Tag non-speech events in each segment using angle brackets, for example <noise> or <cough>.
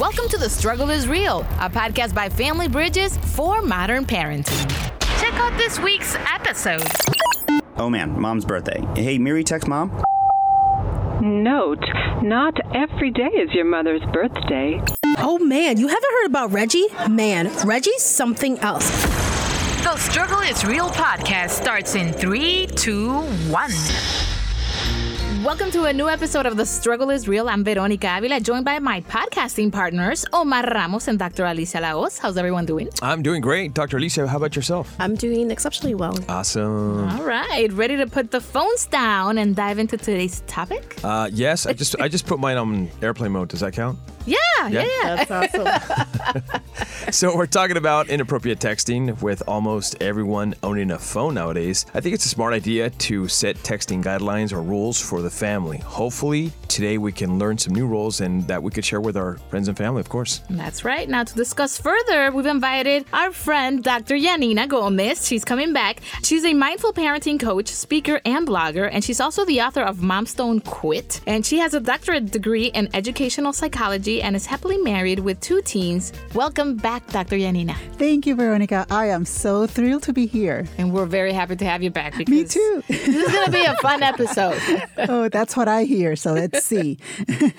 Welcome to The Struggle is Real, a podcast by Family Bridges for modern parenting. Check out this week's episode. Oh man, mom's birthday. Hey, Miri, text mom. Note, not every day is your mother's birthday. Oh man, you haven't heard about Reggie? Man, Reggie's something else. The Struggle is Real podcast starts in three, two, one. Welcome to a new episode of The Struggle is Real. I'm Veronica Avila, joined by my podcasting partners, Omar Ramos and Dr. Alicia Laos. How's everyone doing? I'm doing great. Dr. Alicia, how about yourself? I'm doing exceptionally well. Awesome. All right, ready to put the phones down and dive into today's topic? Uh, yes, I just I just put mine on airplane mode. Does that count? Yeah, yeah, yeah. That's awesome. <laughs> So we're talking about inappropriate texting with almost everyone owning a phone nowadays. I think it's a smart idea to set texting guidelines or rules for the family. Hopefully, today we can learn some new rules and that we could share with our friends and family, of course. That's right. Now, to discuss further, we've invited our friend, Dr. Yanina Gomez. She's coming back. She's a mindful parenting coach, speaker, and blogger, and she's also the author of Moms Don't Quit. And she has a doctorate degree in educational psychology and is happily married with two teens. Welcome back, Dr. Yanina. Thank you, Veronica. I am so thrilled to be here. And we're very happy to have you back because Me too. <laughs> this is going to be a fun episode. <laughs> oh, that's what I hear. So let's see. <laughs>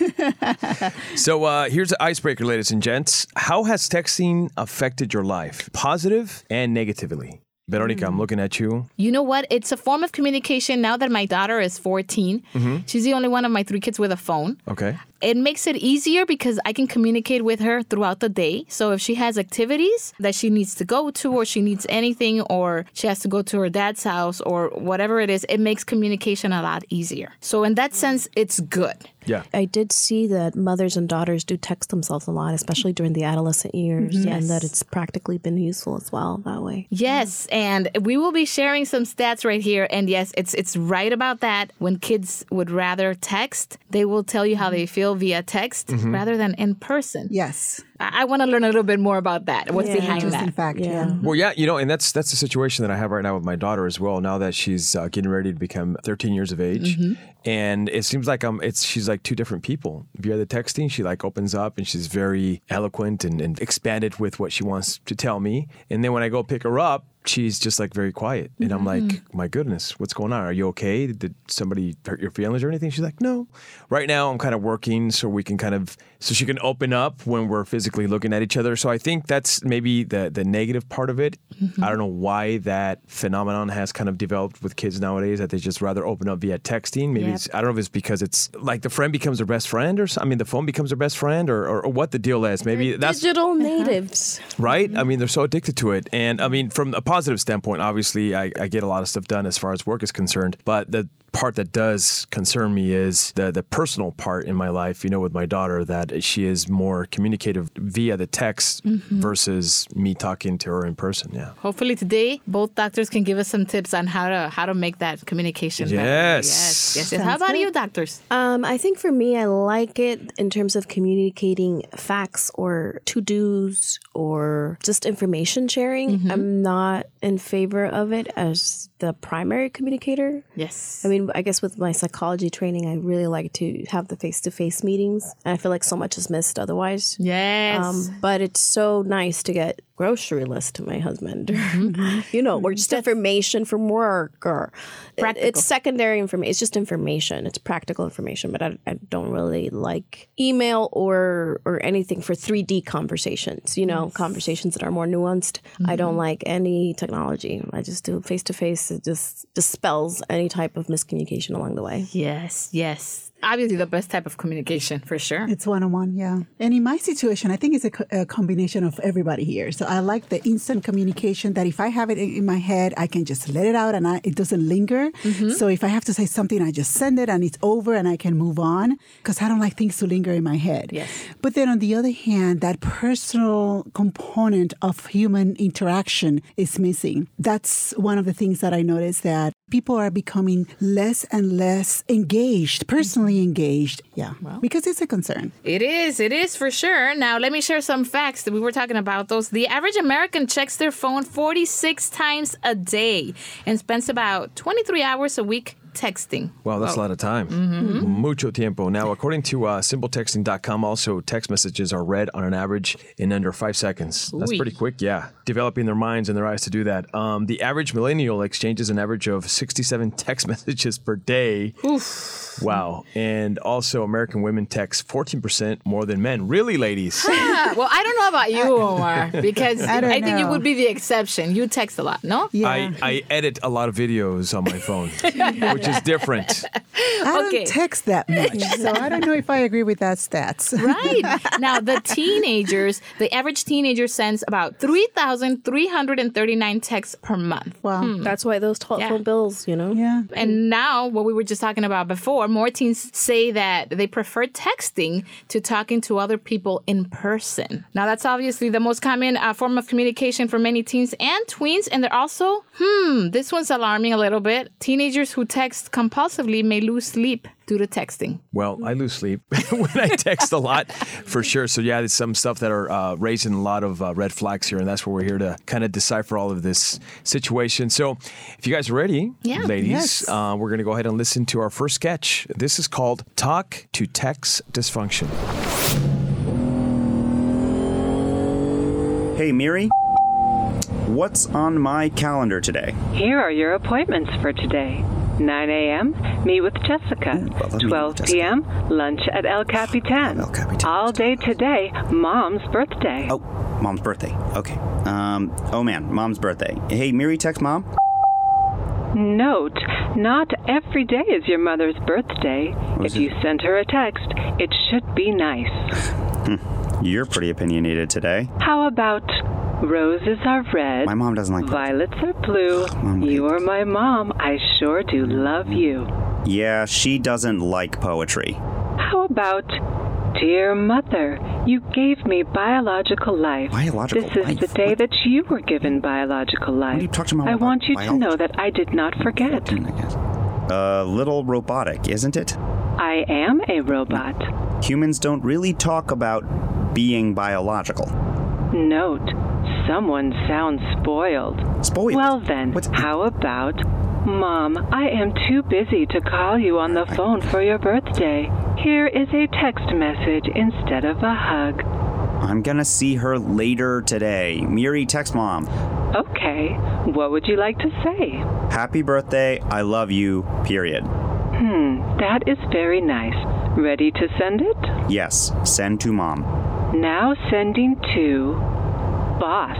So uh, here's the icebreaker, ladies and gents. How has texting affected your life, positive and negatively? Veronica, I'm looking at you. You know what? It's a form of communication now that my daughter is 14. She's the only one of my three kids with a phone. Okay. It makes it easier because I can communicate with her throughout the day. So if she has activities that she needs to go to, or she needs anything, or she has to go to her dad's house, or whatever it is, it makes communication a lot easier. So in that sense, it's good. Yeah. I did see that mothers and daughters do text themselves a lot, especially during the adolescent years, mm-hmm. and that it's practically been useful as well that way. Yes, and we will be sharing some stats right here. And yes, it's it's right about that. When kids would rather text, they will tell you how they feel via text mm-hmm. rather than in person. Yes. I, I want to learn a little bit more about that. What's Yeah. behind Interesting that? fact. Yeah. Yeah. Well, yeah, you know, and that's that's the situation that I have right now with my daughter as well. Now that she's uh, getting ready to become 13 years of age, and it seems like um, it's she's like two different people via the texting. She like opens up and she's very eloquent and, and expanded with what she wants to tell me, and then when I go pick her up. She's just like very quiet. And I'm like, my goodness, what's going on? Are you okay? Did somebody hurt your feelings or anything? She's like, no. Right now, I'm kind of working so we can kind of, so she can open up when we're physically looking at each other. So I think that's maybe the, the negative part of it. Mm-hmm. I don't know why that phenomenon has kind of developed with kids nowadays that they just rather open up via texting. Maybe Yep. it's, I don't know if it's because it's like the friend becomes their best friend or, I mean, the phone becomes their best friend or, or, or what the deal is. Maybe that's Digital uh-huh. natives. right? I mm-hmm. mean, they're so addicted to it. And I mean, from a positive standpoint, obviously, I, I get a lot of stuff done as far as work is concerned. But the part that does concern me is the the personal part in my life. You know, with my daughter, that she is more communicative via the text versus me talking to her in person. Yeah. Hopefully today, both doctors can give us some tips on how to how to make that communication better. Yes. Yes. Yes. yes. How about you, doctors? Um, I think for me, I like it in terms of communicating facts or to dos or just information sharing. I'm not in favor of it as the primary communicator. Yes. I mean, I guess with my psychology training, I really like to have the face to face meetings. And I feel like so much is missed otherwise. yes. Um, but it's so nice to get grocery list to my husband, <laughs> you know, or just information from work, or it- Practical. it's secondary information. It's just information. It's practical information, but I, I don't really like email or or anything for three D conversations. You know, conversations that are more nuanced. I don't like any technology. I just do face to face. It just dispels any type of miscommunication along the way. yes. Yes. Obviously, the best type of communication for sure. It's one on one, yeah. And in my situation, I think it's a, co- a combination of everybody here. So I like the instant communication that if I have it in my head, I can just let it out and I, it doesn't linger. Mm-hmm. So if I have to say something, I just send it and it's over and I can move on because I don't like things to linger in my head. Yes. But then on the other hand, that personal component of human interaction is missing. That's one of the things that I noticed that people are becoming less and less engaged, personally engaged. Yeah. because it's a concern. It is. It is for sure. Now, let me share some facts that we were talking about. Those the average American checks their phone 46 times a day and spends about 23 hours a week texting? Wow, that's a lot of time. Mucho tiempo. Now, according to uh, simpletexting.com, also text messages are read on an average in under five seconds. That's Ooh. pretty quick, yeah. Developing their minds and their eyes to do that. Um, the average millennial exchanges an average of 67 <laughs> text messages per day. Wow. And also, American women text 14% more than men. Really, ladies? <laughs> Well, I don't know about you, Omar, <laughs> because I, I don't think you would be the exception. You text a lot, no? Yeah. I, I edit a lot of videos on my phone, which is different. I don't text that much, so I don't know if I agree with that stats. <laughs> Right. now, the teenagers, the average teenager sends about 3,339 texts per month. Wow. That's why those telephone Yeah. bills, you know? Yeah. And now, what we were just talking about before, more teens say that they prefer texting to talking to other people in person. Now, that's obviously the most common uh, form of communication for many teens and tweens. And they're also, hmm, this one's alarming a little bit. Teenagers who text compulsively may lose sleep due to texting. Well, I lose sleep <laughs> when I text a lot, for sure. So yeah, there's some stuff that are uh, raising a lot of uh, red flags here, and that's where we're here to kind of decipher all of this situation. So, if you guys are ready, Yeah. ladies, Yes. uh, we're going to go ahead and listen to our first sketch. This is called "Talk to Text Dysfunction." Hey, Miri. What's on my calendar today? Here are your appointments for today. 9 a.m., meet with Jessica. well, let me meet 12 p.m., lunch at El Capitan. El Capitan. All day today, Mom's birthday. Oh, mom's birthday. Okay. Um. Oh man, mom's birthday. Hey, Miri, text mom. Note, not every day is your mother's birthday. If it- you send her a text, it should be nice. You're pretty opinionated today. How about roses are red, My mom doesn't like. That. Violets are blue, oh, Mom, you are my mom, I sure do love you. Yeah, she doesn't like poetry. How about Dear Mother, you gave me biological life. Biological this is life? the day What? that you were given biological life. are you talking about I want you to know that I did not forget. A uh, little robotic, isn't it? I am a robot. Humans don't really talk about being biological. Note, someone sounds spoiled. Spoiled. Well then, What's- how about Mom, I am too busy to call you on the phone for your birthday. Here is a text message instead of a hug. I'm gonna see her later today. Miri, text mom. Okay, what would you like to say? Happy birthday. I love you. Period. Hmm, that is very nice. Ready to send it? Yes. Send to mom. Now sending to Boss.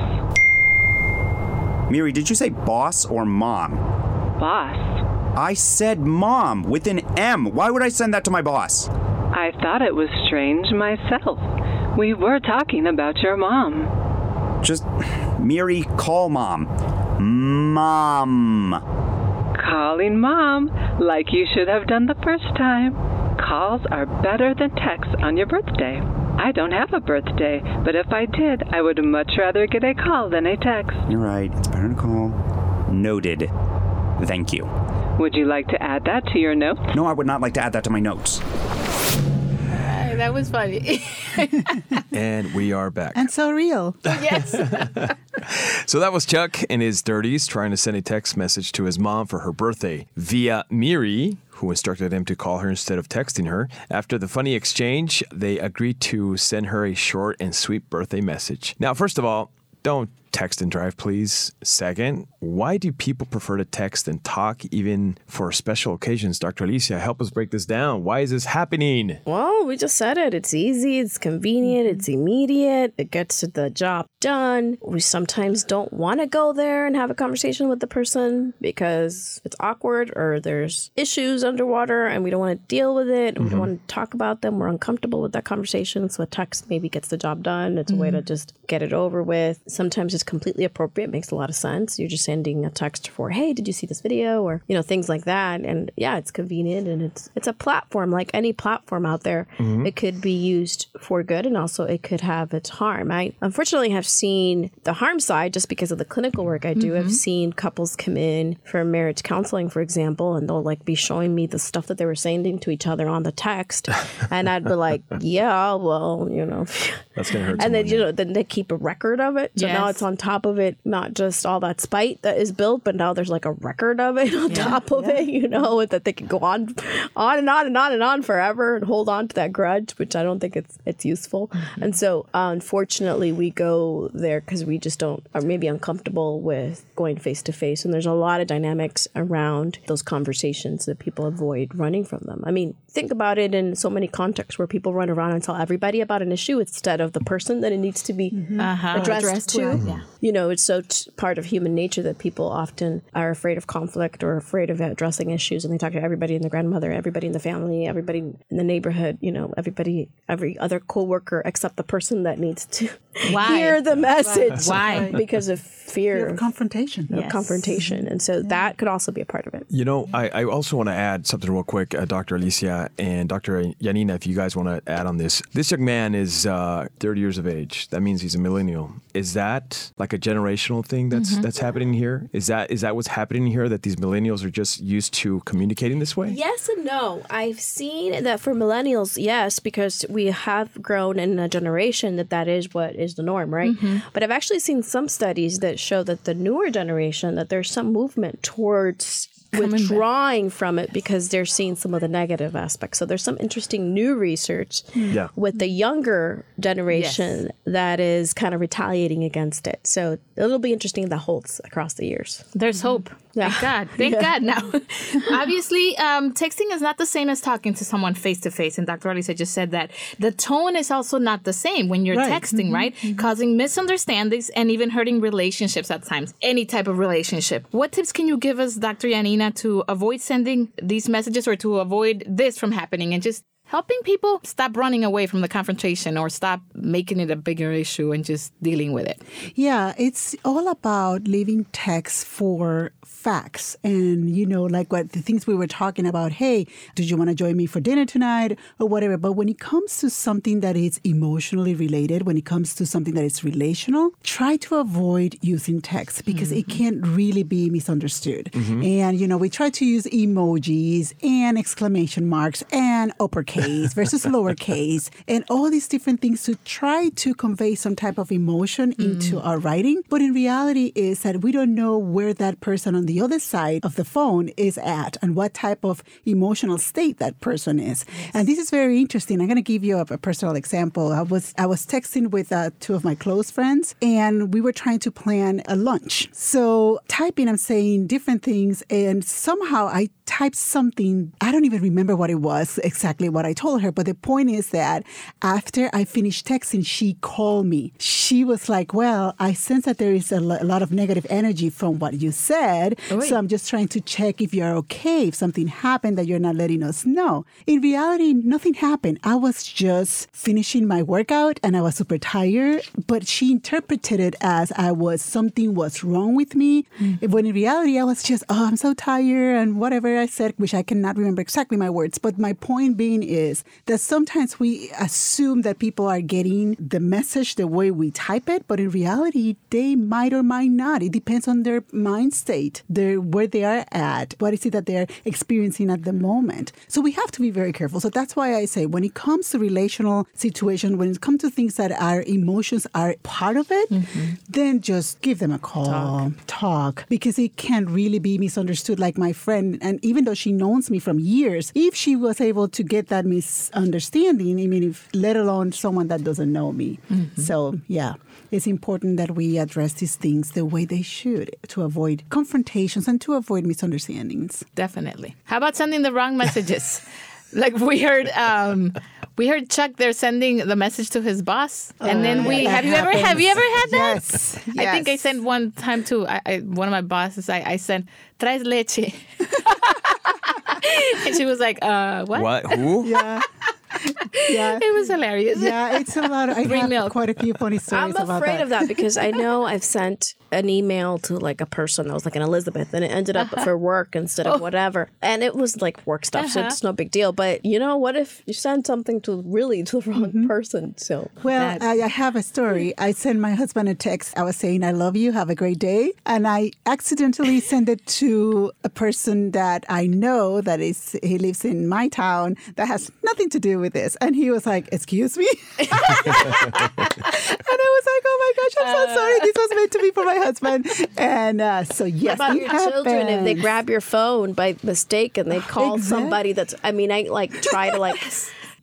Miri, did you say boss or mom? Boss. I said mom with an M. Why would I send that to my boss? I thought it was strange myself. We were talking about your mom. Just Miri, call mom. Mom. Calling mom, like you should have done the first time. Calls are better than texts on your birthday. I don't have a birthday, but if I did, I would much rather get a call than a text. You're right. It's better to call. Noted. Thank you. Would you like to add that to your notes? No, I would not like to add that to my notes. Hey, that was funny. <laughs> <laughs> And we are back. And so real. yes. <laughs> So that was Chuck in his 30s trying to send a text message to his mom for her birthday via Miri, who instructed him to call her instead of texting her. After the funny exchange, they agreed to send her a short and sweet birthday message. Now, first of all, don't text and drive, please. Second, why do people prefer to text and talk even for special occasions? Dr. Alicia, help us break this down. Why is this happening? Well, we just said it. It's easy, it's convenient, it's mm-hmm. immediate, it gets the job done. We sometimes don't want to go there and have a conversation with the person because it's awkward or there's issues underwater and we don't want to deal with it and we don't mm-hmm. want to talk about them. We're uncomfortable with that conversation. So a text maybe gets the job done. It's a way mm-hmm. to just get it over with. Sometimes it's completely appropriate, makes a lot of sense. You're just sending a text for, hey, did you see this video? Or, you know, things like that. And yeah, it's convenient and it's it's a platform like any platform out there. Mm-hmm. It could be used for good and also it could have its harm. I unfortunately have seen the harm side just because of the clinical work I do. I've mm-hmm. seen couples come in for marriage counseling, for example, and they'll like be showing me the stuff that they were sending to each other on the text. <laughs> and I'd be like, yeah, well, you know, That's gonna hurt. <laughs> and then you yeah. know then they keep a record of it so now it's on top of it not just all that spite that is built but now there's like a record of it <laughs> on top of it you know that they can go on on and on and on and on forever and hold on to that grudge which i don't think it's it's useful Mm-hmm. and so uh, unfortunately we go there because we just don't are maybe uncomfortable with going face to face and there's a lot of dynamics around those conversations that people avoid running from them i mean think about it in so many contexts where people run around and tell everybody about an issue instead of the person that it needs to be Uh-huh. addressed, Addressed to. right, yeah. You know, it's so t- part of human nature that people often are afraid of conflict or afraid of addressing issues, and they talk to everybody in the grandmother, everybody in the family, everybody in the neighborhood. You know, everybody, every other coworker except the person that needs to <laughs> Why? hear the message. Why? Because of fear of confrontation. of confrontation, and so that could also be a part of it. You know, I, I also want to add something real quick, uh, Dr. Alicia and Dr. Yanina, if you guys want to add on this. This young man is uh, 30 years of age. That means he's a millennial. Is that like a generational thing that's Mm-hmm. that's happening here? Is that is that what's happening here? That these millennials are just used to communicating this way? Yes and no. I've seen that for millennials, yes, because we have grown in a generation that that is what is the norm, right? But I've actually seen some studies that show that the newer generation that there's some movement towards withdrawing from it because they're seeing some of the negative aspects. So there's some interesting new research Yeah. with the younger generation that is kind of retaliating against it. So it'll be interesting that holds across the years. There's hope. Thank God. <laughs> Thank God now. <laughs> Obviously, um, texting is not the same as talking to someone face to face. And Dr. Alicia just said that the tone is also not the same when you're Right. texting, right? Causing misunderstandings and even hurting relationships at times. Any type of relationship. What tips can you give us, Dr. Yanina, to avoid sending these messages or to avoid this from happening and just helping people stop running away from the confrontation or stop making it a bigger issue and just dealing with it? Yeah, it's all about leaving text for facts. And you know like what the things we were talking about hey did you want to join me for dinner tonight or whatever? But when it comes to something that is emotionally related when it comes to something that is relational try to avoid using text because it mm-hmm. can't really be misunderstood. Mm-hmm. And you know we try to use emojis and exclamation marks and uppercase versus lowercase and all these different things to try to convey some type of emotion into our writing. But in reality is that we don't know where that person on the other side of the phone is at and what type of emotional state that person is. And this is very interesting. I'm going to give you a, a personal example. I was i was texting with uh, two of my close friends and we were trying to plan a lunch. So typing i'm saying different things and somehow i typed something. I don't even remember what it was exactly what i told her but the point is that after i finished texting she called me. She was like well i sense that there is a lot of negative energy from what you said so i'm just trying to check if you're okay if something happened that you're not letting us know. In reality nothing happened. I was just finishing my workout and i was super tired but she interpreted it as i was something was wrong with me. Mm. When in reality i was just oh i'm so tired and whatever i said which i cannot remember exactly my words but my point being is that sometimes we assume that people are getting the message the way we type it but in reality they might or might not. It depends on their mind state their where they are at what is it that they're experiencing at the moment. So we have to be very careful. So that's why i say when it comes to relational situation when it comes to things that our emotions are part of it mm-hmm. then just give them a call talk. because it can really be misunderstood. Like my friend and even though she knows me from years if she was able to get that misunderstanding i mean if let alone someone that doesn't know me so yeah it's important that we address these things the way they should to avoid confrontations and to avoid misunderstandings Definitely. How about sending the wrong messages? <laughs> like we heard um we heard Chuck they're sending the message to his boss and then we have you ever have you ever had that? Yes, I think I sent one time to I, I, one of my bosses I, I sent traes leche. <laughs> <laughs> and she was like, uh what? What? Who? yeah yeah It was hilarious. yeah it's a lot of, i <laughs> Bring have milk. quite a few funny stories I'm about afraid that of that because I know I've sent an email to like a person that was like an Elizabeth and it ended up uh-huh. for work instead of oh. whatever. And it was like work stuff, so uh-huh. it's no big deal. But you know, what if you send something to really to the wrong mm-hmm. person? So Well, I, I have a story. I sent my husband a text. I was saying, I love you, have a great day. And I accidentally <laughs> sent it to a person that I know that is, he lives in my town that has nothing to do with with this? And he was like, Excuse me? <laughs> and I was like, Oh my gosh, I'm so sorry. This was meant to be for my husband. And uh, so, yes, about it your children if they grab your phone by mistake and they call Exact- somebody that's i mean i like try to like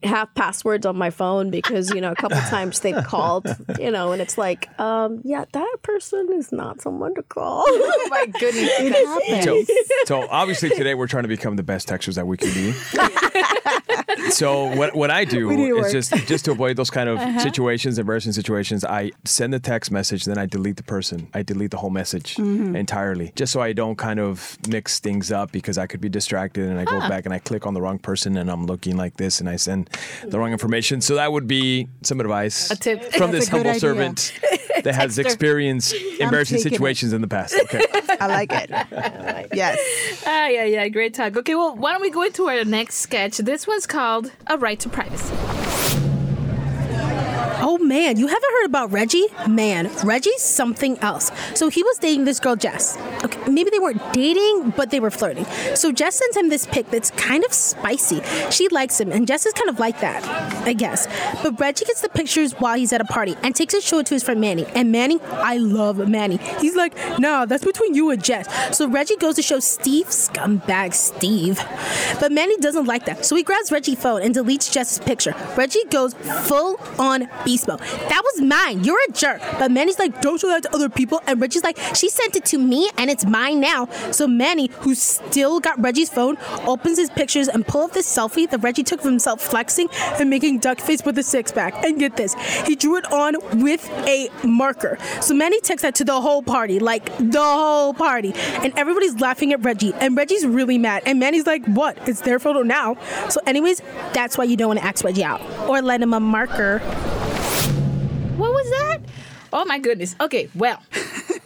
have passwords on my phone because you know a couple times they've <laughs> called you know and it's like um yeah that person is not someone to call <laughs> Oh my goodness. It happens. So, so obviously today we're trying to become the best texters that we can be. <laughs> so what what I do We need to is work. just just to avoid those kind of situations, embarrassing situations. I send a text message, then I delete the person. I delete the whole message entirely, just so I don't kind of mix things up because I could be distracted and I go back and I click on the wrong person and I'm looking like this and I send the wrong information. So that would be some advice A tip. from That's this a humble idea. servant <laughs> that has experienced embarrassing taking it. situations in the past. Okay. <laughs> I like it. Yes. Ah, yeah, yeah, great talk. Okay, well, why don't we go into our next sketch? This one's called A Right to Privacy. Oh man, you haven't heard about Reggie? Man, Reggie's something else. So he was dating this girl Jess. Okay, maybe they weren't dating, but they were flirting. So Jess sends him this pic that's kind of spicy. She likes him, and Jess is kind of like that, I guess. But Reggie gets the pictures while he's at a party and takes to show to his friend Manny. And Manny, I love Manny. He's like, nah, that's between you and Jess. So Reggie goes to show Steve, scumbag Steve. But Manny doesn't like that. So he grabs Reggie's phone and deletes Jess's picture. Reggie goes full on beast That was mine. You're a jerk. But Manny's like, don't show that to other people. And Reggie's like, she sent it to me and it's mine now. So Manny, who still got Reggie's phone, opens his pictures and pull up this selfie that Reggie took of himself flexing and making duck face with a six pack. And get this, he drew it on with a marker. So Manny texts that to the whole party, like the whole party. And everybody's laughing at Reggie. And Reggie's really mad. And Manny's like, what? It's their photo now. So, anyways, that's why you don't want to ask Reggie out or lend him a marker. Was that? Oh my goodness. Okay, well,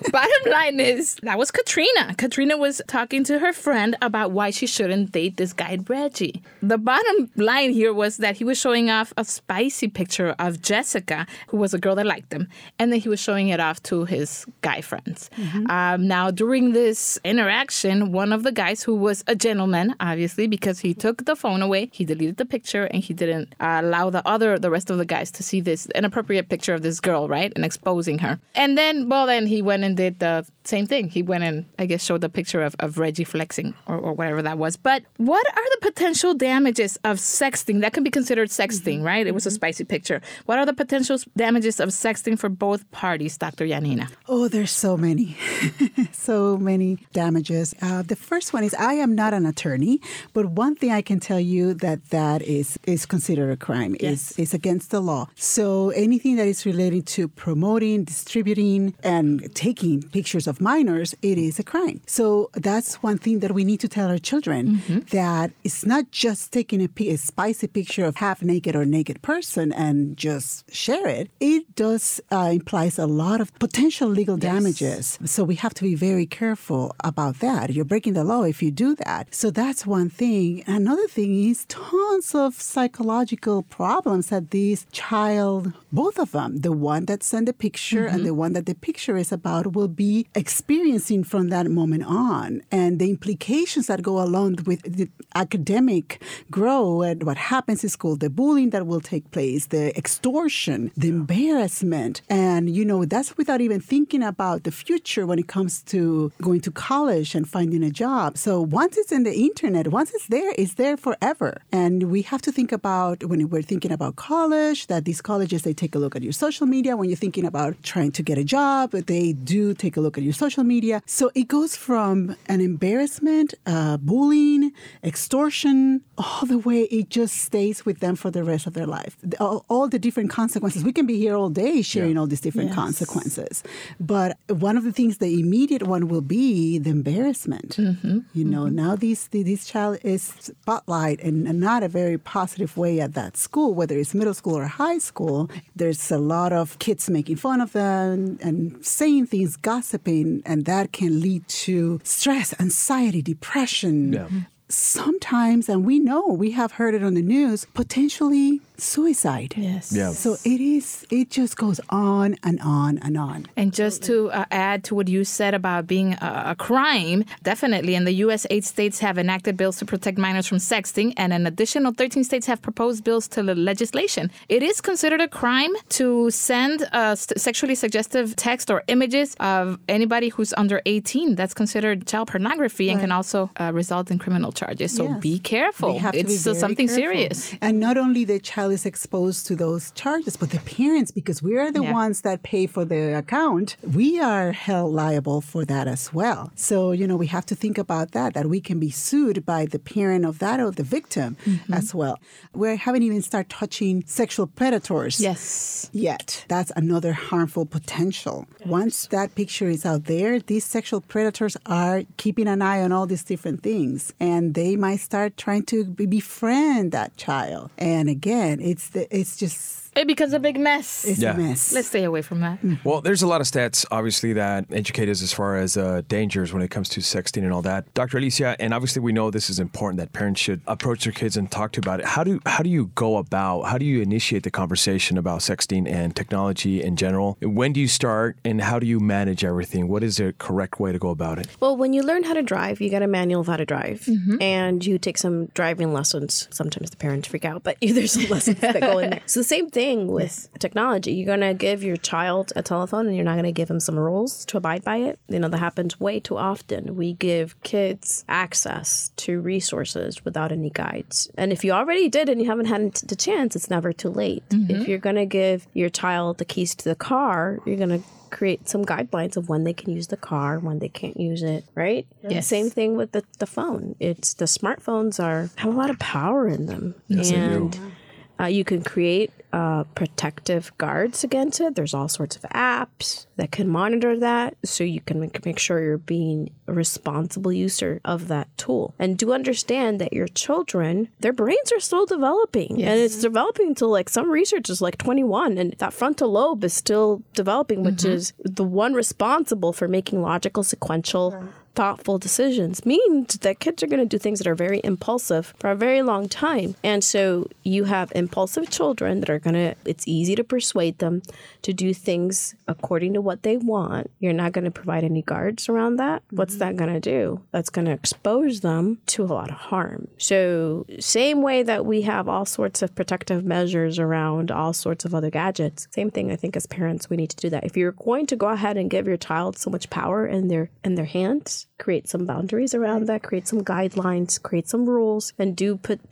<laughs> bottom line is that was Katrina. Katrina was talking to her friend about why she shouldn't date this guy, Reggie. The bottom line here was that he was showing off a spicy picture of Jessica, who was a girl that liked him, and then he was showing it off to his guy friends. Um, now, during this interaction, one of the guys, who was a gentleman, obviously, because he took the phone away, he deleted the picture, and he didn't uh, allow the other, the rest of the guys to see this inappropriate picture of this girl, right, and exposing her. And then, well, then he went and did the same thing. He went and, I guess, showed the picture of, of Reggie flexing or, or whatever that was. But what are the potential damages of sexting? That can be considered sexting, right? It was a spicy picture. What are the potential damages of sexting for both parties, Dr. Yanina? Oh, there's so many, <laughs> so many damages. Uh, the first one is I am not an attorney, but one thing I can tell you that that is is considered a crime. is is against the law. So anything that is related to promoting, distributing, and taking pictures of minors, it is a crime. So that's one thing that we need to tell our children that it's not just taking a, a spicy picture of half naked or naked person and just share it. It does uh, implies a lot of potential legal damages. So we have to be very careful about that. You're breaking the law if you do that. So that's one thing. Another thing is tons of psychological problems that these child, both of them, the one that sent the picture and the one that the picture is about, will be experiencing from that moment on, and the implications that go along with the academic growth and what happens in school, the bullying that will take place, the extortion, the embarrassment, and you know that's without even thinking about the future when it comes to going to college and finding a job. So once it's in the internet, once it's there, it's there forever. And we have to think about when we're thinking about college that these colleges they take a look at your social media. When you're thinking about trying to get a job, they do take a look at your social media. So it goes from an embarrassment, uh, bullying, extortion, all the way it just stays with them for the rest of their life. All, all the different consequences. We can be here all day sharing all these different consequences. But one of the things, the immediate one will be the embarrassment. You know, now these this child is spotlight and not a very positive way at that school, whether it's middle school or high school. There's a lot of kids making fun of them and saying things, gossiping, and that can lead to stress, anxiety, depression. Yeah. Mm-hmm. Sometimes, and we know we have heard it on the news, potentially suicide. Yes. Yeah. So it is. It just goes on and on and on. And just to uh, add to what you said about being a, a crime, definitely in the U.S., eight states have enacted bills to protect minors from sexting, and an additional 13 states have proposed bills to the legislation. It is considered a crime to send uh, st- sexually suggestive text or images of anybody who's under 18. That's considered child pornography and can also uh, result in criminal charges. So Yes. be careful. They have to it's be still very something careful. serious. And not only the child is exposed to those charges, but the parents, because we are the Yeah. ones that pay for the account, we are held liable for that as well. So, you know, we have to think about that, that we can be sued by the parent of that or the victim Mm-hmm. as well. We haven't even started touching sexual predators Yes. yet. That's another harmful potential. Once that picture is out there, these sexual predators are keeping an eye on all these different things and they might start trying to befriend that child. And again, it's the, it's just It becomes a big mess. it's Yeah. a mess. Let's stay away from that. Well, there's a lot of stats, obviously, that educate us as far as uh, dangers when it comes to sexting and all that. Dr. Alicia, and obviously we know this is important that parents should approach their kids and talk to about it. How do how do you go about? How do you initiate the conversation about sexting and technology in general? When do you start, and how do you manage everything? What is the correct way to go about it? Well, when you learn how to drive, you get a manual of how to drive, and you take some driving lessons. Sometimes the parents freak out, but <laughs> there's some lessons that go in there. So the same thing with technology. You're gonna give your child a telephone, and you're not gonna give him some rules to abide by it. You know that happens way too often. We give kids access to resources without any guides, and if you already did and you haven't had the chance, it's never too late. If mm-hmm. you're gonna give your child the keys to the car, you're gonna create some guidelines of when they can use the car, when they can't use it, right? Yes. Same thing with the, the phone. It's the smartphones are have a lot of power in them. Yes, they do. and uh, you can create uh, protective guards against it. There's all sorts of apps that can monitor that, so you can make, make sure you're being a responsible user of that tool. And do understand that your children, their brains are still developing, and it's developing until like some research is like 21, and that frontal lobe is still developing, which is the one responsible for making logical, sequential thoughtful decisions means that kids are going to do things that are very impulsive for a very long time. And so you have impulsive children that are going to, it's easy to persuade them to do things according to what they want. You're not going to provide any guards around that. What's mm-hmm. that going to do? That's going to expose them to a lot of harm. So, same way that we have all sorts of protective measures around all sorts of other gadgets, same thing I think as parents we need to do that. If you're going to go ahead and give your child so much power in their in their hands, create some boundaries around that, create some guidelines, create some rules, and do put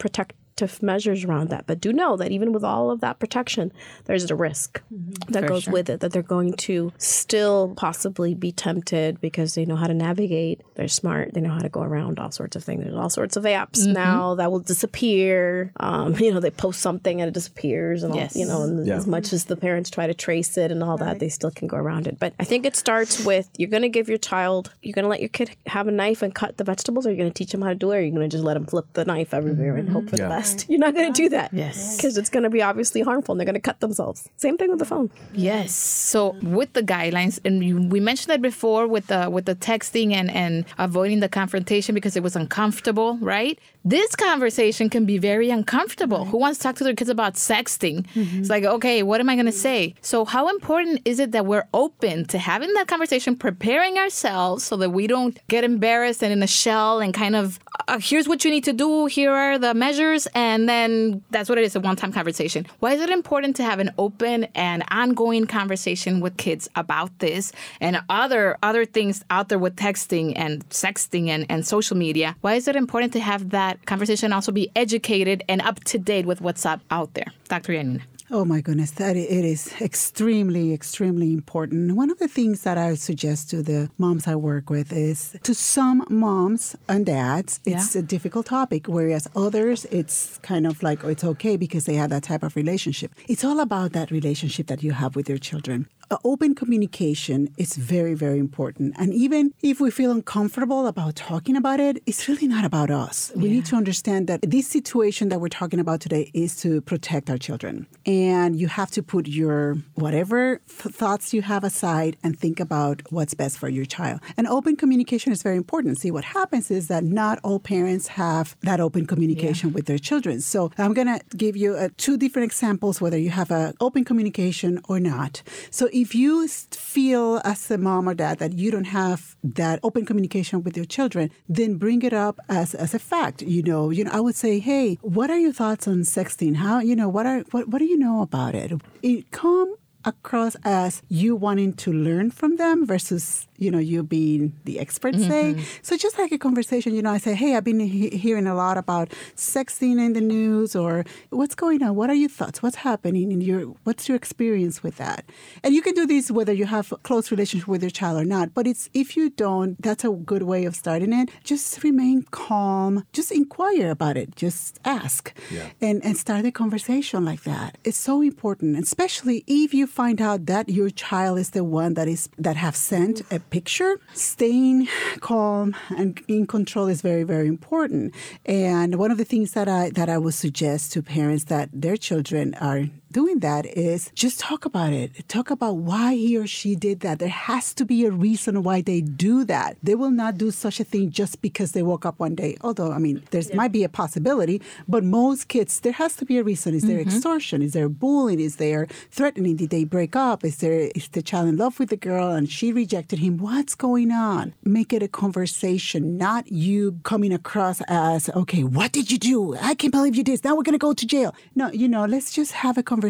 protective measures around that. But do know that even with all of that protection, there's a risk that For goes sure. with it, that they're going to still possibly be tempted because they know how to navigate. They're smart. They know how to go around all sorts of things. There's all sorts of apps Mm-hmm. now that will disappear. Um, <laughs> you know, they post something and it disappears, and all, you know, and Yeah. as much as the parents try to trace it and all that, they still can go around it. But I think it starts with you're going to give your child, you're going to let your kid have a knife and cut the vegetables, or you're going to teach them how to do it, or you're going to just let them flip the knife everywhere and hope for Yeah. the best. You're not going to do that. Yes. Because it's going to be obviously harmful and they're going to cut themselves. Same thing with the phone. Yes. So with the guidelines, and we mentioned that before with the with the texting and and avoiding the confrontation because it was uncomfortable, right? This conversation can be very uncomfortable. Who wants to talk to their kids about sexting? It's like, okay, what am I going to say? So how important is it that we're open to having that conversation, preparing ourselves so that we don't get embarrassed and in a shell and kind of uh, here's what you need to do, here are the measures, and then that's what it is a one time conversation. Why is it important to have an open and ongoing conversation with kids about this and other other things out there with texting and sexting and, and social media? Why is it important to have that conversation also be educated and up to date with what's up out there? Dr. Yanina. Oh my goodness, that it is extremely, extremely important. One of the things that I suggest to the moms I work with is to some moms and dads, it's Yeah. a difficult topic, whereas others, it's kind of like oh, it's okay because they have that type of relationship. It's all about that relationship that you have with your children. Open communication is very, very important. And even if we feel uncomfortable about talking about it, it's really not about us. We need to understand that this situation that we're talking about today is to protect our children. And you have to put your whatever th- thoughts you have aside and think about what's best for your child. And open communication is very important. See, what happens is that not all parents have that open communication with their children. So I'm going to give you uh, two different examples whether you have a open communication or not. So if you feel as a mom or dad that you don't have that open communication with your children, then bring it up as, as a fact. You know, you know, I would say, hey, what are your thoughts on sexting? How you know what are what what do you know about it? It come across as you wanting to learn from them versus you know you being the expert say. Mm-hmm. So just like a conversation you know i say hey i've been he- hearing a lot about sexting in the news or what's going on? What are your thoughts? What's happening in your what's your experience with that? And you can do this whether you have a close relationship with your child or not but it's if you don't that's a good way of starting it. Just remain calm. Just inquire about it. Just ask and and start the conversation like that. It's so important especially if you find out that your child is the one that is that have sent a picture staying calm and in control is very very important. And one of the things that i that i would suggest to parents that their children are doing that is just talk about it. Talk about why he or she did that. There has to be a reason why they do that. They will not do such a thing just because they woke up one day. Although, I mean, there might be a possibility, but most kids, there has to be a reason. Is there mm-hmm. extortion? Is there bullying? Is there threatening? Did they break up? Is there is the child in love with the girl and she rejected him? What's going on? Make it a conversation, not you coming across as, okay, what did you do? I can't believe you did. this. Now we're gonna go to jail. No, you know, let's just have a conversation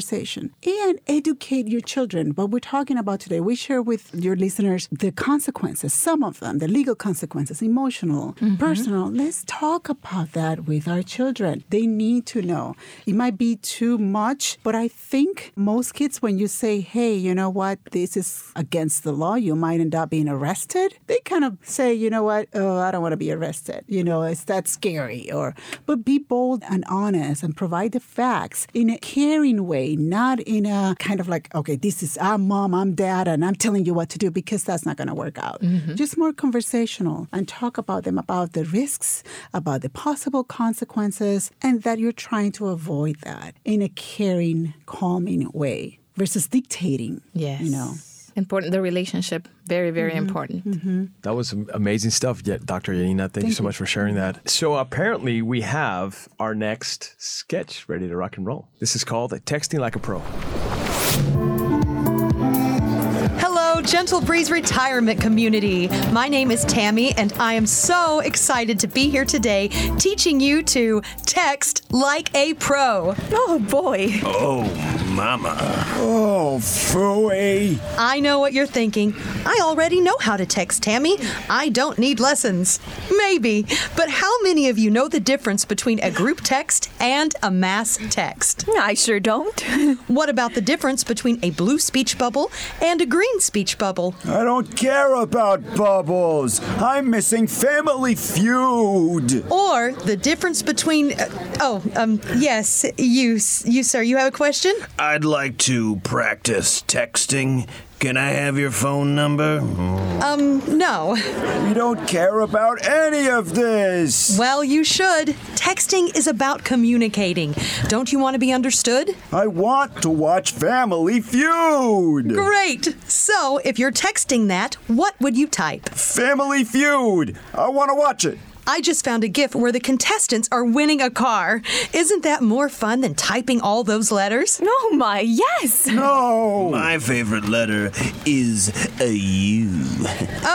and educate your children. What we're talking about today, we share with your listeners the consequences, some of them, the legal consequences, emotional, mm-hmm. personal. Let's talk about that with our children. They need to know. It might be too much, but I think most kids, when you say, hey, you know what, this is against the law, you might end up being arrested, they kind of say, you know what, oh, I don't want to be arrested. You know, it's that scary. Or, but be bold and honest and provide the facts in a caring way, not in a kind of like, okay, this is I'm mom, I'm dad, and I'm telling you what to do because that's not going to work out. Mm-hmm. Just more conversational and talk about them about the risks, about the possible consequences, and that you're trying to avoid that in a caring, calming way versus dictating. Yes. You know. Important. The relationship. Very, very mm-hmm. important. Mm-hmm. That was amazing stuff, yeah, Dr. Yanina. Thank, you so much for sharing that. So apparently we have our next sketch ready to rock and roll. This is called Texting Like a Pro. Hello, Gentle Breeze Retirement Community. My name is Tammy, and I am so excited to be here today teaching you to text like a pro. Oh boy. Oh, mama. Oh, phooey. I know what you're thinking. I already know how to text, Tammy. I don't need lessons. Maybe. But how many of you know the difference between a group text and a mass text? I sure don't. <laughs> What about the difference between a blue speech bubble and a green speech bubble? I don't care about bubbles. I'm missing Family Feud. Or the difference between. Uh, oh, um, yes, you, you, sir, you have a question? I'd like to practice texting. Can I have your phone number? Um, no. You don't care about any of this. Well, you should. Texting is about communicating. Don't you want to be understood? I want to watch Family Feud. Great! So, if you're texting that, what would you type? Family Feud. I want to watch it. I just found a GIF where the contestants are winning a car. Isn't that more fun than typing all those letters? Oh my, yes. No. My favorite letter is a U.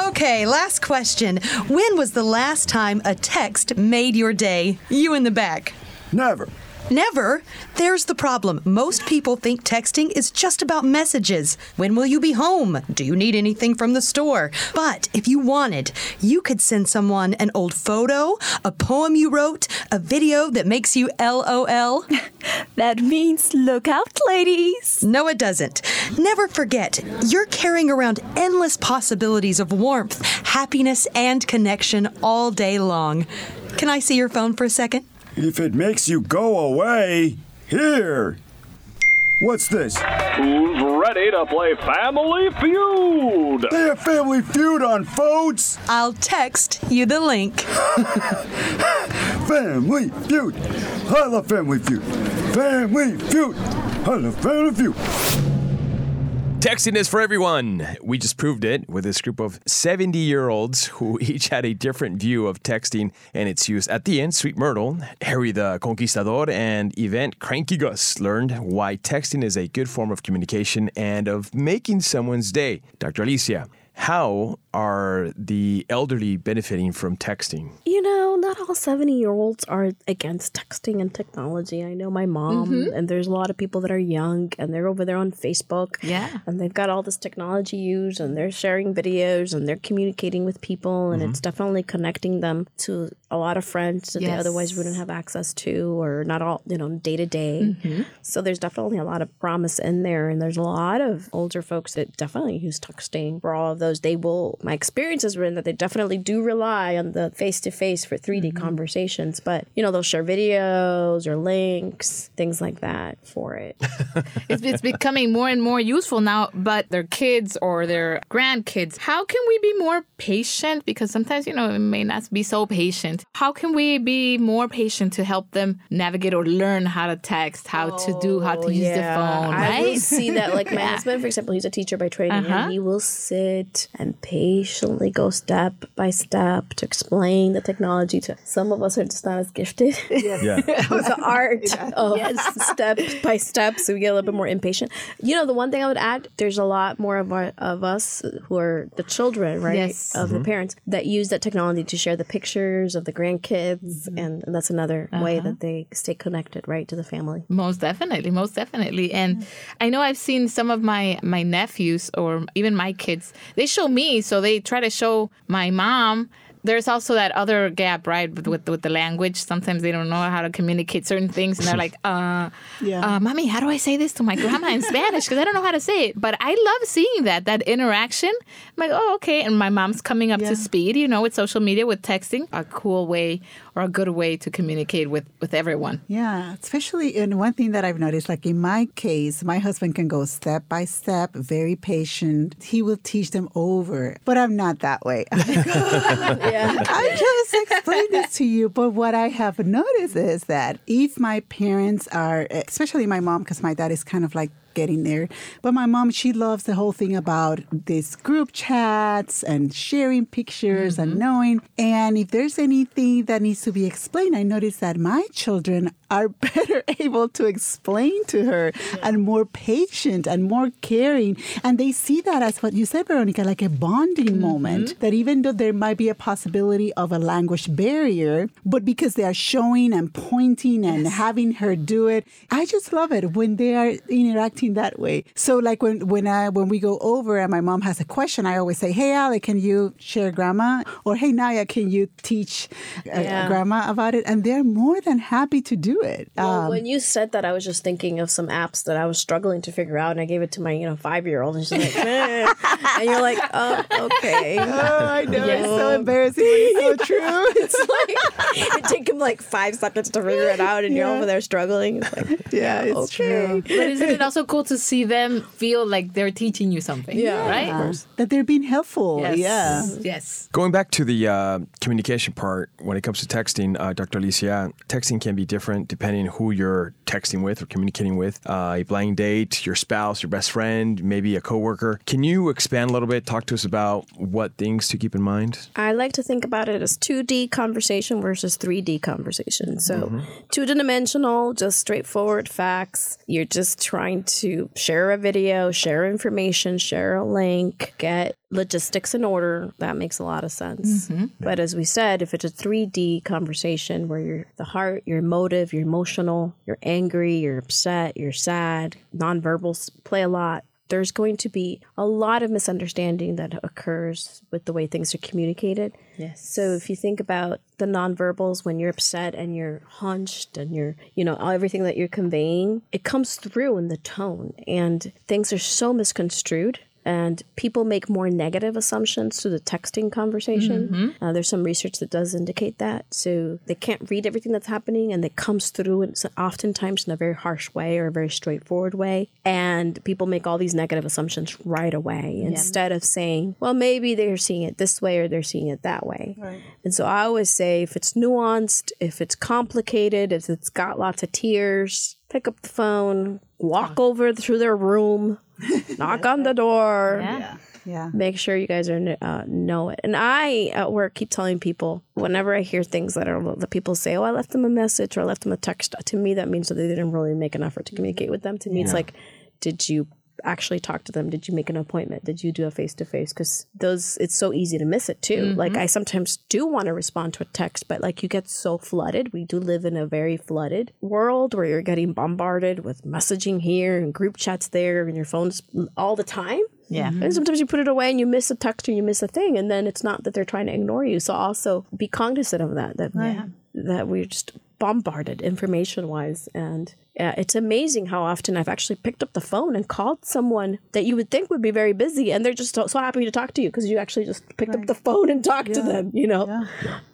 Okay, last question. When was the last time a text made your day? You in the back. Never. Never. There's the problem. Most people think texting is just about messages. When will you be home? Do you need anything from the store? But if you wanted, you could send someone an old photo, a poem you wrote, a video that makes you LOL. <laughs> That means look out, ladies. No, it doesn't. Never forget, you're carrying around endless possibilities of warmth, happiness, and connection all day long. Can I see your phone for a second? If it makes you go away, here. What's this? Who's ready to play Family Feud? They have Family Feud on phones. I'll text you the link. <laughs> Family Feud. I love Family Feud. Family Feud. I love Family Feud. Texting is for everyone. We just proved it with this group of 70 year olds who <laughs> each had a different view of texting and its use. At the end, Sweet Myrtle, Harry the Conquistador, and Event Cranky Gus learned why texting is a good form of communication and of making someone's day. Dr. Alicia, how are the elderly benefiting from texting? You know, not all 70 year olds are against texting and technology. I know my mom, Mhm. and there's a lot of people that are young and they're over there on Facebook. Yeah. And they've got all this technology used and they're sharing videos and they're communicating with people. And it's definitely connecting them to a lot of friends that they otherwise wouldn't have access to or not all, you know, day to day. So there's definitely a lot of promise in there. And there's a lot of older folks that definitely use texting for all of those. They will, my experience has been that they definitely do rely on the face to face for 3D conversations. But, you know, they'll share videos or links, things like that for it. <laughs> it's, it's becoming more and more useful now, but their kids or their grandkids, how can we be more patient? Because sometimes, you know, it may not be so patient. How can we be more patient to help them navigate or learn how to text, how to do, how to use the phone, I right? will see that. Like my <laughs> husband, for example, he's a teacher by training, Uh-huh. and he will sit and patiently go step by step to explain the technology to. Some of us are just not as gifted. Yeah. with <laughs> the <laughs> art of step by step, so we get a little bit more impatient. You know, the one thing I would add, there's a lot more of our of us who are the children, right, Yes. of Mhm. the parents that use that technology to share the pictures of the grandkids, and that's another way Uh-huh. that they stay connected, right, to the family. Most definitely, most definitely. And I know I've seen some of my my nephews or even my kids. They show me, so they try to show my mom. There's also that other gap, right, with with, with the language. Sometimes they don't know how to communicate certain things, and they're like, <laughs> "Uh, Yeah. uh, mommy, how do I say this to my grandma in Spanish? Because I don't know how to say it." But I love seeing that that interaction. I'm like, "Oh, okay." And my mom's coming up to speed, you know, with social media, with texting. A cool way or a good way to communicate with with everyone. Yeah, especially in one thing that I've noticed, like in my case, my husband can go step by step, very patient. He will teach them over, but I'm not that way. <laughs> Yeah. I just explained this to you, but what I have noticed is that if my parents are, especially my mom, because my dad is kind of like getting there, but my mom, she loves the whole thing about this group chats and sharing pictures and mm-hmm. knowing. And if there's anything that needs to be explained, I notice that my children are <laughs> better able to explain to her and more patient and more caring. And they see that as what you said, Veronica, like a bonding mm-hmm. moment. That even though there might be a possibility of a language barrier, but because they are showing and pointing and having her do it, I just love it when they are interacting that way. So like when when I when we go over and my mom has a question, I always say, "Hey, Ale, can you share grandma?" Or "Hey, Naya, can you teach uh, Yeah. grandma about it?" And they're more than happy to do it. Well, Um, when you said that, I was just thinking of some apps that I was struggling to figure out, and I gave it to my, you know, five year old, and she's like, "Eh." <laughs> and you're like, oh, okay. <laughs> Oh, I know. It's so embarrassing, but it's so <laughs> true. it's like it take him like five seconds to figure it out, and you're over there struggling. It's like, yeah, it's true. But isn't it also cool to see them feel like they're teaching you something? Yeah, Right? That they're being helpful. Yes. Yeah. Yes. Going back to the uh, communication part, when it comes to texting, uh, Dr. Alicia, texting can be different depending who you're texting with or communicating with. Uh, a blind date, your spouse, your best friend, maybe a coworker. Can you expand a little bit? Talk to us about what things to keep in mind. I like to think about it as 2D conversation versus 3D conversation. So, two dimensional, just straightforward facts. You're just trying to share a video, share information, share a link, get logistics in order. That makes a lot of sense. Mm-hmm. But as we said, if it's a 3D conversation where you're the heart, your emotive, you're emotional, you're angry, you're upset, you're sad, nonverbals play a lot there's going to be a lot of misunderstanding that occurs with the way things are communicated. Yes. So if you think about the nonverbals when you're upset and you're hunched and you're, you know, everything that you're conveying, it comes through in the tone and things are so misconstrued And people make more negative assumptions to the texting conversation. Uh, there's some research that does indicate that. So they can't read everything that's happening and it comes through and oftentimes in a very harsh way or a very straightforward way. And people make all these negative assumptions right away instead of saying, well, maybe they're seeing it this way or they're seeing it that way. And so I always say if it's nuanced, if it's complicated, if it's got lots of tears, pick up the phone, walk over through their room, <laughs> knock on the door. Yeah. Yeah. Make sure you guys are uh, know it. And I at work keep telling people whenever I hear things that are that people say, "Oh, I left them a message or I left them a text." To me, that means that they didn't really make an effort to communicate with them. To me, it's like, did you actually talk to them? Did you make an appointment? Did you do a face to face? Because those, it's so easy to miss it too. Mm-hmm. Like I sometimes do want to respond to a text, but like you get so flooded. We do live in a very flooded world where you're getting bombarded with messaging here and group chats there and your phone's all the time. Yeah. And mm-hmm. sometimes you put it away and you miss a text or you miss a thing, and then it's not that they're trying to ignore you. So also be cognizant of that. That oh, that we're just bombarded information wise, and uh, it's amazing how often I've actually picked up the phone and called someone that you would think would be very busy, and they're just so, so happy to talk to you because you actually just picked up the phone and talked to them. You know.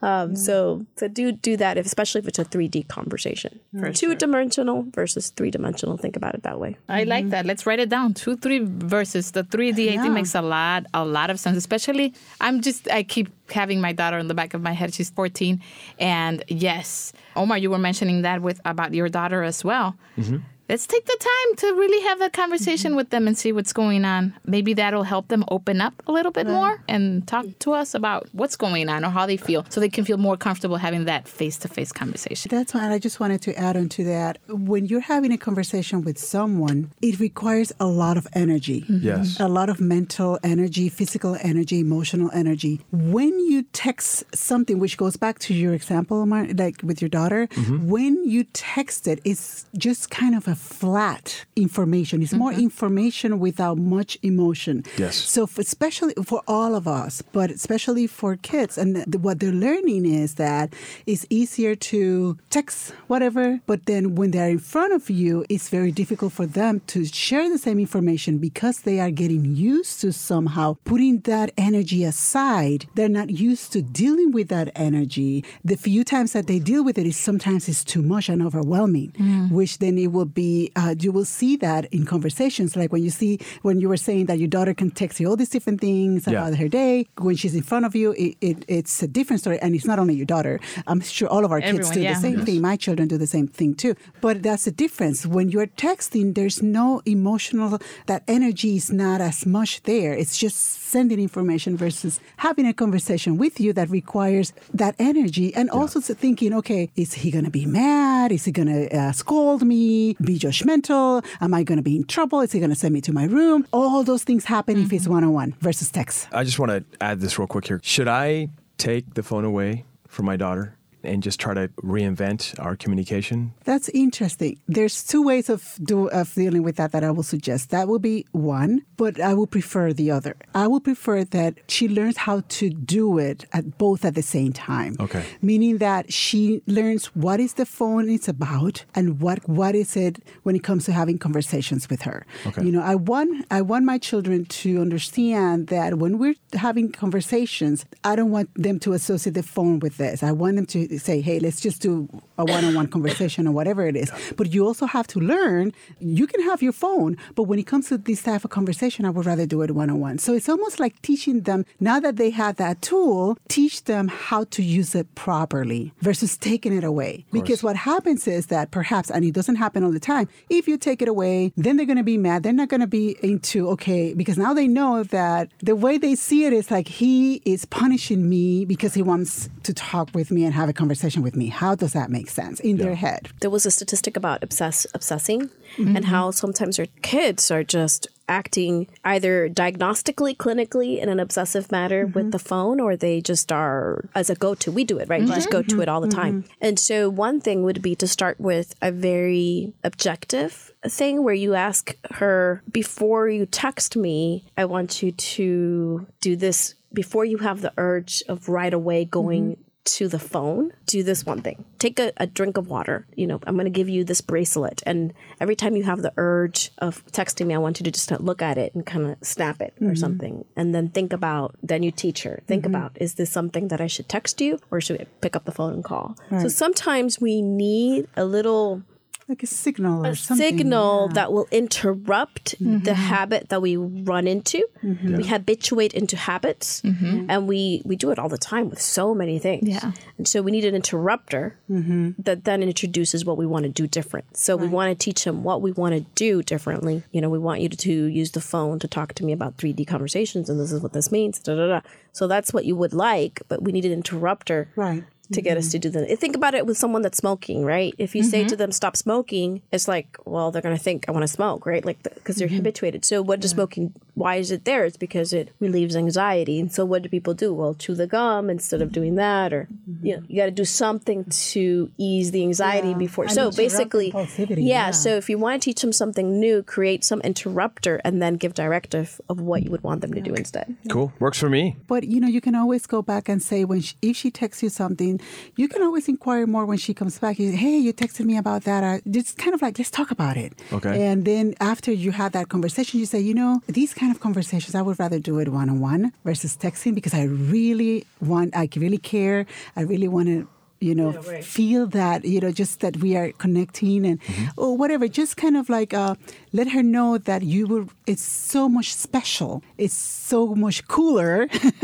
Um, So so do do that, if, especially if it's a three D conversation. Two dimensional versus three dimensional. Think about it that way. I like that. Let's write it down. Two, three versus the 3D. I think makes a lot, a lot of sense. Especially, I'm just, I keep having my daughter in the back of my head. She's 14, and yes, Omar, you were mentioning that with about your daughter as well. Mm-hmm. Let's take the time to really have a conversation mm-hmm. with them and see what's going on. Maybe that'll help them open up a little bit more and talk to us about what's going on or how they feel, so they can feel more comfortable having that face-to-face conversation. That's why I just wanted to add on to that. When you're having a conversation with someone, it requires a lot of energy. Mm-hmm. Yes. A lot of mental energy, physical energy, emotional energy. When you text something, which goes back to your example, Omar, like with your daughter, mm-hmm. when you text it, it's just kind of a flat information. It's more mm-hmm. information without much emotion. Yes. So, for, especially for all of us, but especially for kids, and the, what they're learning is that it's easier to text whatever, but then when they're in front of you, it's very difficult for them to share the same information because they are getting used to somehow putting that energy aside. They're not used to dealing with that energy. The few times that they deal with it is sometimes it's too much and overwhelming, mm. which then it will be uh, you will see that in conversations. Like when you see when you were saying that your daughter can text you all these different things Yeah. about her day when she's in front of you it, it, it's a different story. And it's not only your daughter. I'm sure all of our kids do yeah. the same thing. My children do the same thing too. But that's the difference. When you're texting there's no emotional that energy is not as much there. It's just sending information versus having a conversation with you that requires that energy. And also thinking okay is he going to be mad? Is he going to uh, scold me? Be judgmental? Am i going to be in trouble? Is he going to send me to my room? All those things happen if it's one-on-one versus text. I just want to add this real quick here. Should I take the phone away from my daughter and just try to reinvent our communication? That's interesting. There's two ways of do of dealing with that that I will suggest. That will be one, but I will prefer the other. I will prefer that she learns how to do it at both at the same time. Okay. Meaning that she learns what is the phone it's about and what what is it when it comes to having conversations with her. Okay. You know, I want I want my children to understand that when we're having conversations, I don't want them to associate the phone with this. I want them to say, "Hey, let's just do a one-on-one conversation or whatever it is." But you also have to learn. You can have your phone, but when it comes to this type of conversation, I would rather do it one-on-one. So it's almost like teaching them now that they have that tool, teach them how to use it properly versus taking it away. Because what happens is that perhaps, and it doesn't happen all the time, if you take it away, then they're going to be mad. They're not going to be into, okay, because now they know that the way they see it is like he is punishing me because he wants to talk with me and have a conversation with me. How does that make sense? In their head? there was a statistic about obsess obsessing mm-hmm. and how sometimes our kids are just acting either diagnostically clinically in an obsessive manner with mm-hmm. the phone or they just are as a go-to we do it right? You just mm-hmm. go to it all the time. And so one thing would be to start with a very objective thing where you ask her before you text me i want you to do this. Before you have the urge of right away going to the phone, do this one thing. Take a, a drink of water. You know, I'm going to give you this bracelet. And every time you have the urge of texting me, I want you to just look at it and kind of snap it or Mhm. something. And then think about, then you teach her, think Mhm. about, is this something that I should text you or should I pick up the phone and call? So sometimes we need a little like a signal or a signal yeah. that will interrupt mm-hmm. the habit that we run into. Mhm. We habituate into habits, mm-hmm. and we we do it all the time with so many things. Yeah. and so we need an interrupter mm-hmm. that then introduces what we want to do different. So we want to teach them what we want to do differently. You know, we want you to use the phone to talk to me about 3D conversations, and this is what this means. Da, da, da. So that's what you would like, but we need an interrupter, right? To get us to mm-hmm. do that. Think about it with someone that's smoking, right? If you say to mm-hmm. them, stop smoking, it's like, well, they're going to think, I want to smoke, right? Like, because they're mm-hmm. habituated. So, what does smoking, why is it there? It's because it relieves anxiety. And so, what do people do? Well, chew the gum instead of doing that. Or, you know, you got to do something to ease the anxiety before. And So, basically, yeah, yeah. So, if you want to teach them something new, create some interrupter and then give directive of what you would want them to do instead. Cool. Works for me. But you know, you can always go back and say when she, if she texts you something, you can always inquire more when she comes back. You say, hey, you texted me about that. Uh, just kind of like let's talk about it. Okay. And then after you have that conversation, you say, you know, these kind of conversations, I would rather do it one on one versus texting because I really want, I really care. I really want to. You know, feel that you know, just that we are connecting and or whatever. Just kind of like uh, let her know that you will. It's so much special. It's so much cooler <laughs>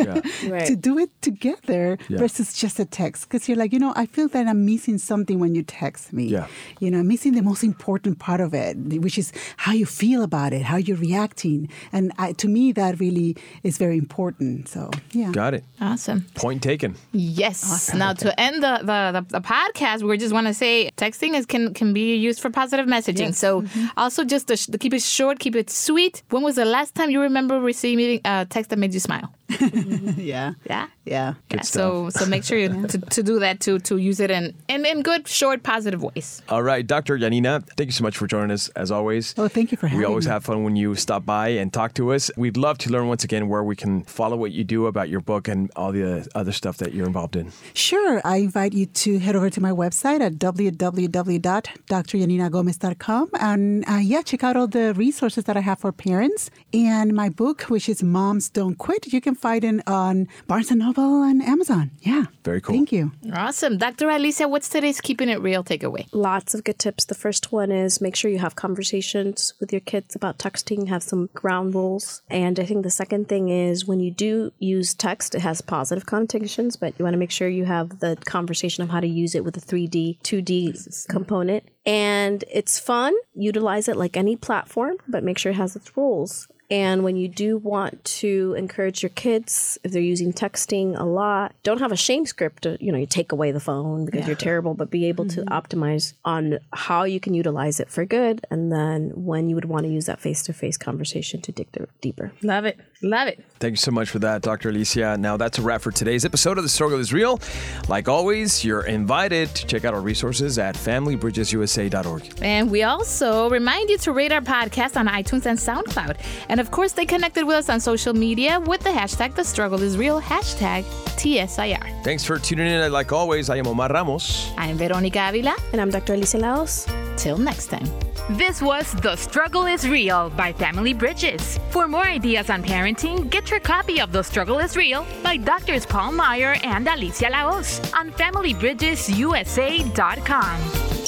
Right. to do it together Yeah. versus just a text. Because you're like, you know, I feel that I'm missing something when you text me. Yeah. You know, I'm missing the most important part of it, which is how you feel about it, how you're reacting. And I, to me, that really is very important. So, yeah. Got it. Awesome. Point taken. Yes. Now to end the, the, the, the podcast, we just want to say texting is can can be used for positive messaging. So mm-hmm. also just to, sh- to keep it short, keep it sweet. When was the last time you remember receiving a text that made you smile? <laughs> yeah. Yeah. Yeah. Yeah, so so make sure you, <laughs> to, to do that to to use it in, in in good short positive ways. All right, Dr. Yanina, thank you so much for joining us as always. Oh, thank you for having me. We always me. have fun when you stop by and talk to us. We'd love to learn once again where we can follow what you do about your book and all the other stuff that you're involved in. Sure. I invite you to head over to my website at www.dryaninagomez.com and uh, yeah, check out all the resources that I have for parents and my book, which is Moms Don't Quit. You can find it on Barnes and Noble and Amazon. Yeah. Very cool. Thank you. Awesome. Dr. Alicia, what's today's keeping it real takeaway? Lots of good tips. The first one is make sure you have conversations with your kids about texting, have some ground rules. And I think the second thing is when you do use text, it has positive connotations, but you want to make sure you have the conversation of how to use it with a 3D, 2D component. And it's fun. Utilize it like any platform, but make sure it has its rules. And when you do want to encourage your kids, if they're using texting a lot, don't have a shame script. To, you know, you take away the phone because you're terrible, but be able to mm-hmm. optimize on how you can utilize it for good, and then when you would want to use that face-to-face conversation to dig deeper. Love it. Love it. Thank you so much for that, Dr. Alicia. Now, that's a wrap for today's episode of The Struggle is Real. Like always, you're invited to check out our resources at familybridgesusa.org. And we also remind you to rate our podcast on iTunes and SoundCloud. And of course, they connected with us on social media with the hashtag The Struggle is Real, hashtag TSIR. Thanks for tuning in. Like always, I am Omar Ramos. I'm Veronica Avila. And I'm Dr. Alicia La Hoz. Till next time. This was The Struggle is Real by Family Bridges. For more ideas on parenting, get your copy of The Struggle is Real by Doctors Paul Meier and Alicia La Hoz on FamilyBridgesUSA.com.